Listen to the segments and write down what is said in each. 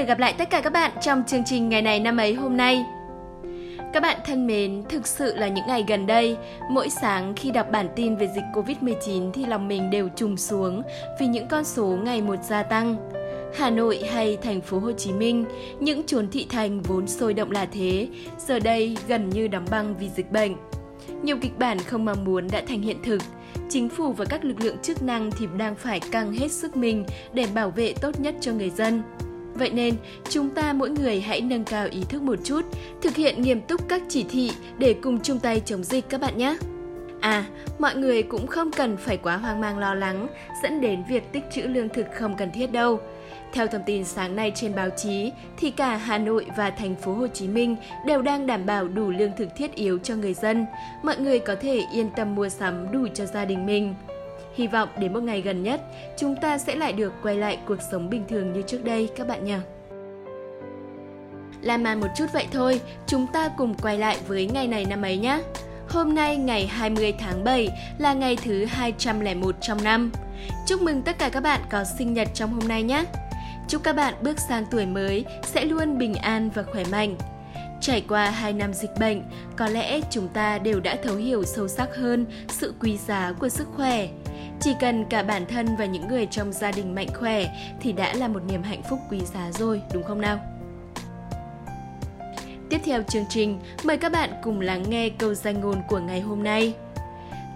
được gặp lại tất cả các bạn trong chương trình ngày này năm ấy hôm nay. Các bạn thân mến, thực sự là những ngày gần đây, mỗi sáng khi đọc bản tin về dịch Covid-19 thì lòng mình đều trùng xuống vì những con số ngày một gia tăng. Hà Nội hay thành phố Hồ Chí Minh, những chốn thị thành vốn sôi động là thế, giờ đây gần như đóng băng vì dịch bệnh. Nhiều kịch bản không mong muốn đã thành hiện thực. Chính phủ và các lực lượng chức năng thì đang phải căng hết sức mình để bảo vệ tốt nhất cho người dân. Vậy nên, chúng ta mỗi người hãy nâng cao ý thức một chút, thực hiện nghiêm túc các chỉ thị để cùng chung tay chống dịch các bạn nhé. À, mọi người cũng không cần phải quá hoang mang lo lắng, dẫn đến việc tích trữ lương thực không cần thiết đâu. Theo thông tin sáng nay trên báo chí, thì cả Hà Nội và thành phố Hồ Chí Minh đều đang đảm bảo đủ lương thực thiết yếu cho người dân. Mọi người có thể yên tâm mua sắm đủ cho gia đình mình. Hy vọng đến một ngày gần nhất, chúng ta sẽ lại được quay lại cuộc sống bình thường như trước đây các bạn nhé. Làm màn một chút vậy thôi, chúng ta cùng quay lại với ngày này năm ấy nhé. Hôm nay ngày 20 tháng 7 là ngày thứ 201 trong năm. Chúc mừng tất cả các bạn có sinh nhật trong hôm nay nhé. Chúc các bạn bước sang tuổi mới sẽ luôn bình an và khỏe mạnh. Trải qua 2 năm dịch bệnh, có lẽ chúng ta đều đã thấu hiểu sâu sắc hơn sự quý giá của sức khỏe. Chỉ cần cả bản thân và những người trong gia đình mạnh khỏe thì đã là một niềm hạnh phúc quý giá rồi, đúng không nào? Tiếp theo chương trình, mời các bạn cùng lắng nghe câu danh ngôn của ngày hôm nay.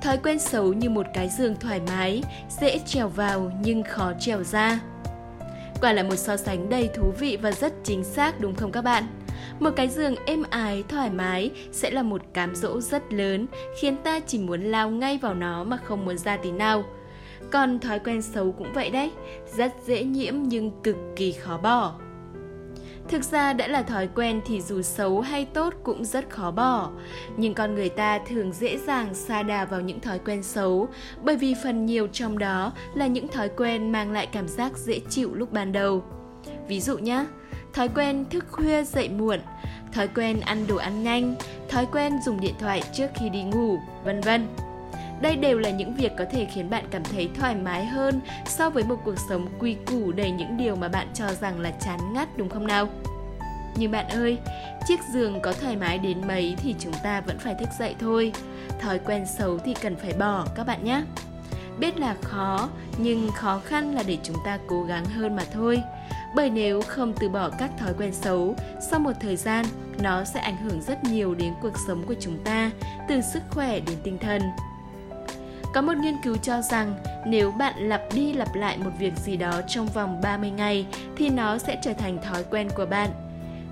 Thói quen xấu như một cái giường thoải mái, dễ trèo vào nhưng khó trèo ra. Quả là một so sánh đầy thú vị và rất chính xác đúng không các bạn? Một cái giường êm ái, thoải mái sẽ là một cám dỗ rất lớn, khiến ta chỉ muốn lao ngay vào nó mà không muốn ra tí nào. Còn thói quen xấu cũng vậy đấy, rất dễ nhiễm nhưng cực kỳ khó bỏ. Thực ra đã là thói quen thì dù xấu hay tốt cũng rất khó bỏ. Nhưng con người ta thường dễ dàng xa đà vào những thói quen xấu bởi vì phần nhiều trong đó là những thói quen mang lại cảm giác dễ chịu lúc ban đầu. Ví dụ nhé, thói quen thức khuya dậy muộn, thói quen ăn đồ ăn nhanh, thói quen dùng điện thoại trước khi đi ngủ, vân vân. Đây đều là những việc có thể khiến bạn cảm thấy thoải mái hơn so với một cuộc sống quy củ đầy những điều mà bạn cho rằng là chán ngắt đúng không nào? Nhưng bạn ơi, chiếc giường có thoải mái đến mấy thì chúng ta vẫn phải thức dậy thôi. Thói quen xấu thì cần phải bỏ các bạn nhé. Biết là khó, nhưng khó khăn là để chúng ta cố gắng hơn mà thôi. Bởi nếu không từ bỏ các thói quen xấu, sau một thời gian, nó sẽ ảnh hưởng rất nhiều đến cuộc sống của chúng ta, từ sức khỏe đến tinh thần. Có một nghiên cứu cho rằng nếu bạn lặp đi lặp lại một việc gì đó trong vòng 30 ngày thì nó sẽ trở thành thói quen của bạn.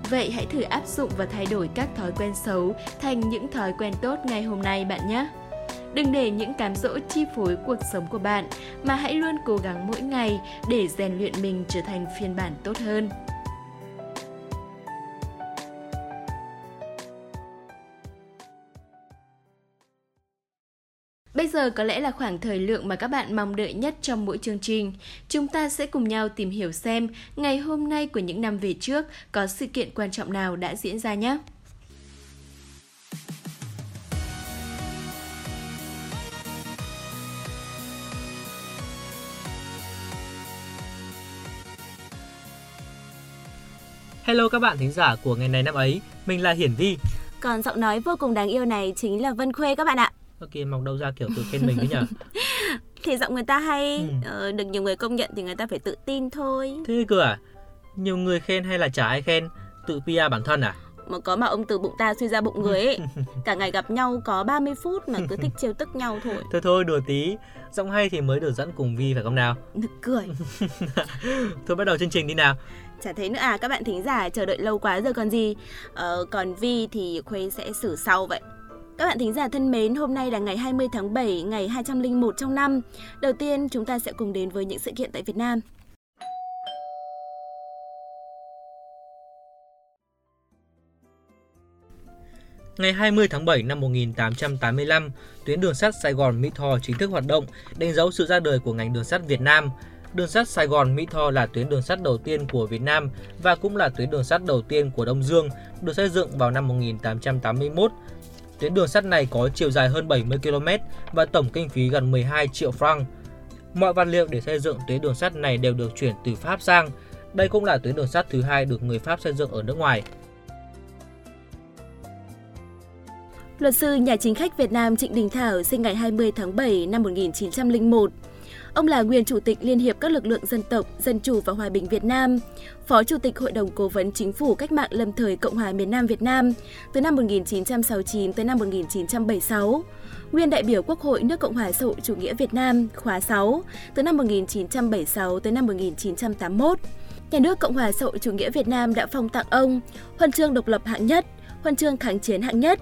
Vậy hãy thử áp dụng và thay đổi các thói quen xấu thành những thói quen tốt ngày hôm nay bạn nhé. Đừng để những cám dỗ chi phối cuộc sống của bạn, mà hãy luôn cố gắng mỗi ngày để rèn luyện mình trở thành phiên bản tốt hơn. Bây giờ có lẽ là khoảng thời lượng mà các bạn mong đợi nhất trong mỗi chương trình. Chúng ta sẽ cùng nhau tìm hiểu xem ngày hôm nay của những năm về trước có sự kiện quan trọng nào đã diễn ra nhé. Hello các bạn thính giả của ngày này năm ấy, mình là Hiển Vi. Còn giọng nói vô cùng đáng yêu này chính là Vân Khuê các bạn ạ. Ok, mong đâu ra kiểu tự khen mình đấy nhở? thì giọng người ta hay, ừ. ờ, được nhiều người công nhận thì người ta phải tự tin thôi. Thế cơ à? Nhiều người khen hay là chả ai khen, tự PR bản thân à? Mà có mà ông từ bụng ta suy ra bụng người ấy Cả ngày gặp nhau có 30 phút mà cứ thích trêu tức nhau thôi Thôi thôi đùa tí Giọng hay thì mới được dẫn cùng Vi phải không nào Nực cười Thôi bắt đầu chương trình đi nào Chả thấy nữa à các bạn thính giả chờ đợi lâu quá rồi còn gì ờ, Còn Vi thì Khuê sẽ xử sau vậy các bạn thính giả thân mến, hôm nay là ngày 20 tháng 7, ngày 201 trong năm. Đầu tiên, chúng ta sẽ cùng đến với những sự kiện tại Việt Nam. Ngày 20 tháng 7 năm 1885, tuyến đường sắt Sài Gòn Mỹ Tho chính thức hoạt động, đánh dấu sự ra đời của ngành đường sắt Việt Nam. Đường sắt Sài Gòn Mỹ Tho là tuyến đường sắt đầu tiên của Việt Nam và cũng là tuyến đường sắt đầu tiên của Đông Dương, được xây dựng vào năm 1881 Tuyến đường sắt này có chiều dài hơn 70 km và tổng kinh phí gần 12 triệu franc. Mọi vật liệu để xây dựng tuyến đường sắt này đều được chuyển từ Pháp sang. Đây cũng là tuyến đường sắt thứ hai được người Pháp xây dựng ở nước ngoài. Luật sư nhà chính khách Việt Nam Trịnh Đình Thảo sinh ngày 20 tháng 7 năm 1901. Ông là nguyên chủ tịch Liên hiệp các lực lượng dân tộc, dân chủ và hòa bình Việt Nam, phó chủ tịch Hội đồng Cố vấn Chính phủ Cách mạng lâm thời Cộng hòa miền Nam Việt Nam từ năm 1969 tới năm 1976, nguyên đại biểu Quốc hội nước Cộng hòa xã hội chủ nghĩa Việt Nam khóa 6 từ năm 1976 tới năm 1981. Nhà nước Cộng hòa xã hội chủ nghĩa Việt Nam đã phong tặng ông huân chương độc lập hạng nhất, huân chương kháng chiến hạng nhất.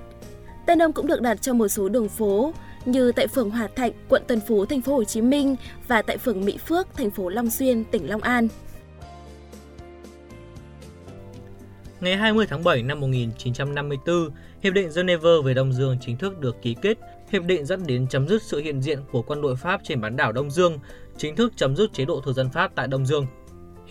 Tên ông cũng được đặt cho một số đường phố như tại phường Hòa Thạnh, quận Tân Phú, thành phố Hồ Chí Minh và tại phường Mỹ Phước, thành phố Long Xuyên, tỉnh Long An. Ngày 20 tháng 7 năm 1954, Hiệp định Geneva về Đông Dương chính thức được ký kết. Hiệp định dẫn đến chấm dứt sự hiện diện của quân đội Pháp trên bán đảo Đông Dương, chính thức chấm dứt chế độ thực dân Pháp tại Đông Dương.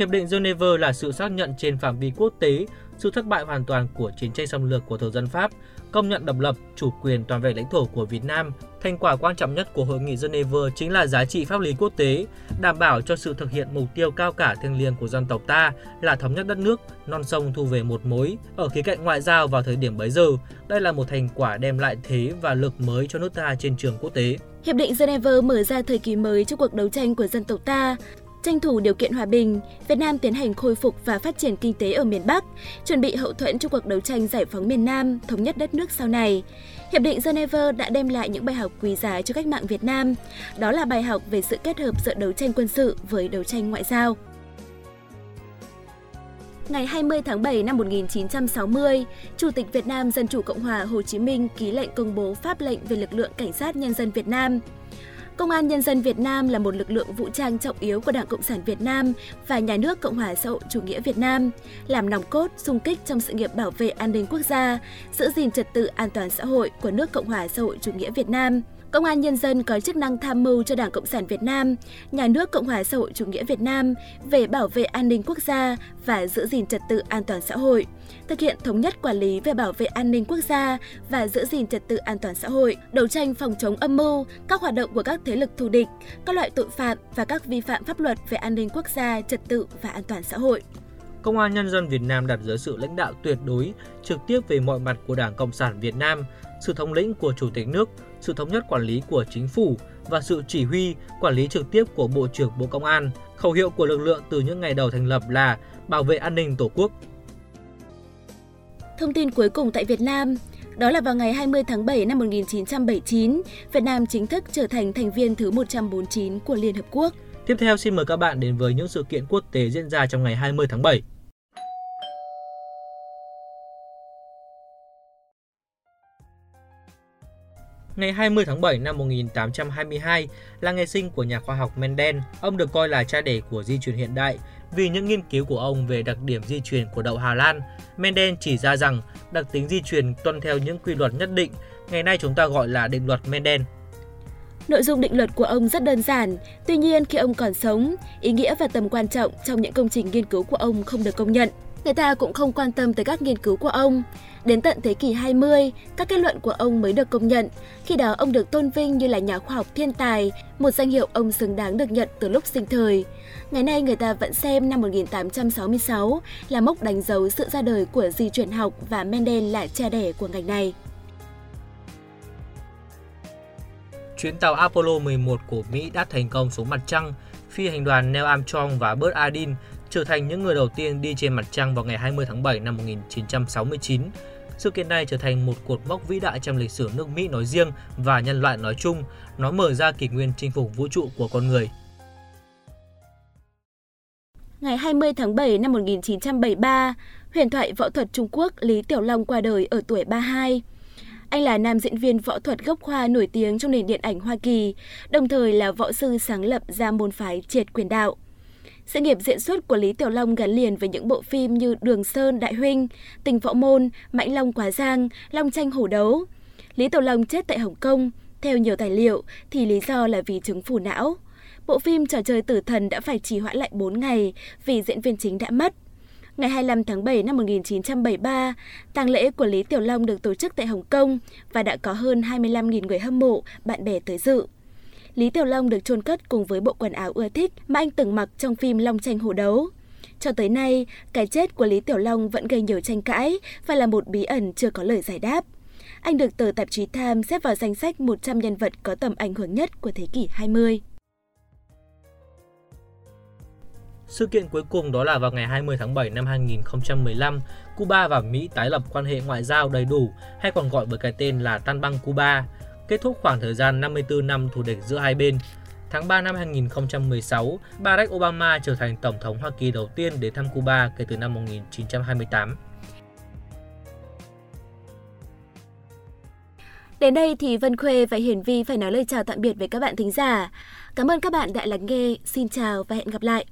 Hiệp định Geneva là sự xác nhận trên phạm vi quốc tế sự thất bại hoàn toàn của chiến tranh xâm lược của thực dân Pháp, công nhận độc lập, chủ quyền toàn vẹn lãnh thổ của Việt Nam. Thành quả quan trọng nhất của Hội nghị Geneva chính là giá trị pháp lý quốc tế, đảm bảo cho sự thực hiện mục tiêu cao cả thiêng liêng của dân tộc ta là thống nhất đất nước, non sông thu về một mối. Ở khía cạnh ngoại giao vào thời điểm bấy giờ, đây là một thành quả đem lại thế và lực mới cho nước ta trên trường quốc tế. Hiệp định Geneva mở ra thời kỳ mới cho cuộc đấu tranh của dân tộc ta, Tranh thủ điều kiện hòa bình, Việt Nam tiến hành khôi phục và phát triển kinh tế ở miền Bắc, chuẩn bị hậu thuẫn cho cuộc đấu tranh giải phóng miền Nam, thống nhất đất nước sau này. Hiệp định Geneva đã đem lại những bài học quý giá cho cách mạng Việt Nam. Đó là bài học về sự kết hợp giữa đấu tranh quân sự với đấu tranh ngoại giao. Ngày 20 tháng 7 năm 1960, Chủ tịch Việt Nam Dân Chủ Cộng hòa Hồ Chí Minh ký lệnh công bố pháp lệnh về lực lượng cảnh sát nhân dân Việt Nam. Công an Nhân dân Việt Nam là một lực lượng vũ trang trọng yếu của Đảng Cộng sản Việt Nam và Nhà nước Cộng hòa xã hội chủ nghĩa Việt Nam, làm nòng cốt, xung kích trong sự nghiệp bảo vệ an ninh quốc gia, giữ gìn trật tự an toàn xã hội của nước Cộng hòa xã hội chủ nghĩa Việt Nam. Công an Nhân dân có chức năng tham mưu cho Đảng Cộng sản Việt Nam, Nhà nước Cộng hòa xã hội chủ nghĩa Việt Nam về bảo vệ an ninh quốc gia và giữ gìn trật tự an toàn xã hội, thực hiện thống nhất quản lý về bảo vệ an ninh quốc gia và giữ gìn trật tự an toàn xã hội, đấu tranh phòng chống âm mưu, các hoạt động của các thế lực thù địch, các loại tội phạm và các vi phạm pháp luật về an ninh quốc gia, trật tự và an toàn xã hội. Công an Nhân dân Việt Nam đặt dưới sự lãnh đạo tuyệt đối, trực tiếp về mọi mặt của Đảng Cộng sản Việt Nam, sự thống lĩnh của Chủ tịch nước, sự thống nhất quản lý của chính phủ và sự chỉ huy, quản lý trực tiếp của Bộ trưởng Bộ Công an. Khẩu hiệu của lực lượng từ những ngày đầu thành lập là bảo vệ an ninh Tổ quốc. Thông tin cuối cùng tại Việt Nam, đó là vào ngày 20 tháng 7 năm 1979, Việt Nam chính thức trở thành thành viên thứ 149 của Liên Hợp Quốc. Tiếp theo xin mời các bạn đến với những sự kiện quốc tế diễn ra trong ngày 20 tháng 7. Ngày 20 tháng 7 năm 1822 là ngày sinh của nhà khoa học Mendel. Ông được coi là cha đẻ của di truyền hiện đại vì những nghiên cứu của ông về đặc điểm di truyền của đậu Hà Lan. Mendel chỉ ra rằng đặc tính di truyền tuân theo những quy luật nhất định, ngày nay chúng ta gọi là định luật Mendel. Nội dung định luật của ông rất đơn giản, tuy nhiên khi ông còn sống, ý nghĩa và tầm quan trọng trong những công trình nghiên cứu của ông không được công nhận. Người ta cũng không quan tâm tới các nghiên cứu của ông. Đến tận thế kỷ 20, các kết luận của ông mới được công nhận. Khi đó ông được tôn vinh như là nhà khoa học thiên tài, một danh hiệu ông xứng đáng được nhận từ lúc sinh thời. Ngày nay người ta vẫn xem năm 1866 là mốc đánh dấu sự ra đời của di chuyển học và Mendel là cha đẻ của ngành này. Chuyến tàu Apollo 11 của Mỹ đã thành công xuống mặt trăng. Phi hành đoàn Neil Armstrong và Buzz Aldrin trở thành những người đầu tiên đi trên mặt trăng vào ngày 20 tháng 7 năm 1969. Sự kiện này trở thành một cột mốc vĩ đại trong lịch sử nước Mỹ nói riêng và nhân loại nói chung. Nó mở ra kỷ nguyên chinh phục vũ trụ của con người. Ngày 20 tháng 7 năm 1973, huyền thoại võ thuật Trung Quốc Lý Tiểu Long qua đời ở tuổi 32. Anh là nam diễn viên võ thuật gốc Hoa nổi tiếng trong nền điện ảnh Hoa Kỳ, đồng thời là võ sư sáng lập ra môn phái triệt quyền đạo. Sự nghiệp diễn xuất của Lý Tiểu Long gắn liền với những bộ phim như Đường Sơn Đại Huynh, Tình Võ Môn, Mãnh Long Quá Giang, Long Tranh Hổ Đấu. Lý Tiểu Long chết tại Hồng Kông. Theo nhiều tài liệu thì lý do là vì chứng phủ não. Bộ phim Trò chơi tử thần đã phải trì hoãn lại 4 ngày vì diễn viên chính đã mất. Ngày 25 tháng 7 năm 1973, tang lễ của Lý Tiểu Long được tổ chức tại Hồng Kông và đã có hơn 25.000 người hâm mộ, bạn bè tới dự. Lý Tiểu Long được chôn cất cùng với bộ quần áo ưa thích mà anh từng mặc trong phim Long tranh hổ đấu. Cho tới nay, cái chết của Lý Tiểu Long vẫn gây nhiều tranh cãi và là một bí ẩn chưa có lời giải đáp. Anh được tờ tạp chí Time xếp vào danh sách 100 nhân vật có tầm ảnh hưởng nhất của thế kỷ 20. Sự kiện cuối cùng đó là vào ngày 20 tháng 7 năm 2015, Cuba và Mỹ tái lập quan hệ ngoại giao đầy đủ hay còn gọi với cái tên là Tan băng Cuba, kết thúc khoảng thời gian 54 năm thù địch giữa hai bên. Tháng 3 năm 2016, Barack Obama trở thành Tổng thống Hoa Kỳ đầu tiên đến thăm Cuba kể từ năm 1928. Đến đây thì Vân Khuê và Hiển Vi phải nói lời chào tạm biệt với các bạn thính giả. Cảm ơn các bạn đã lắng nghe. Xin chào và hẹn gặp lại.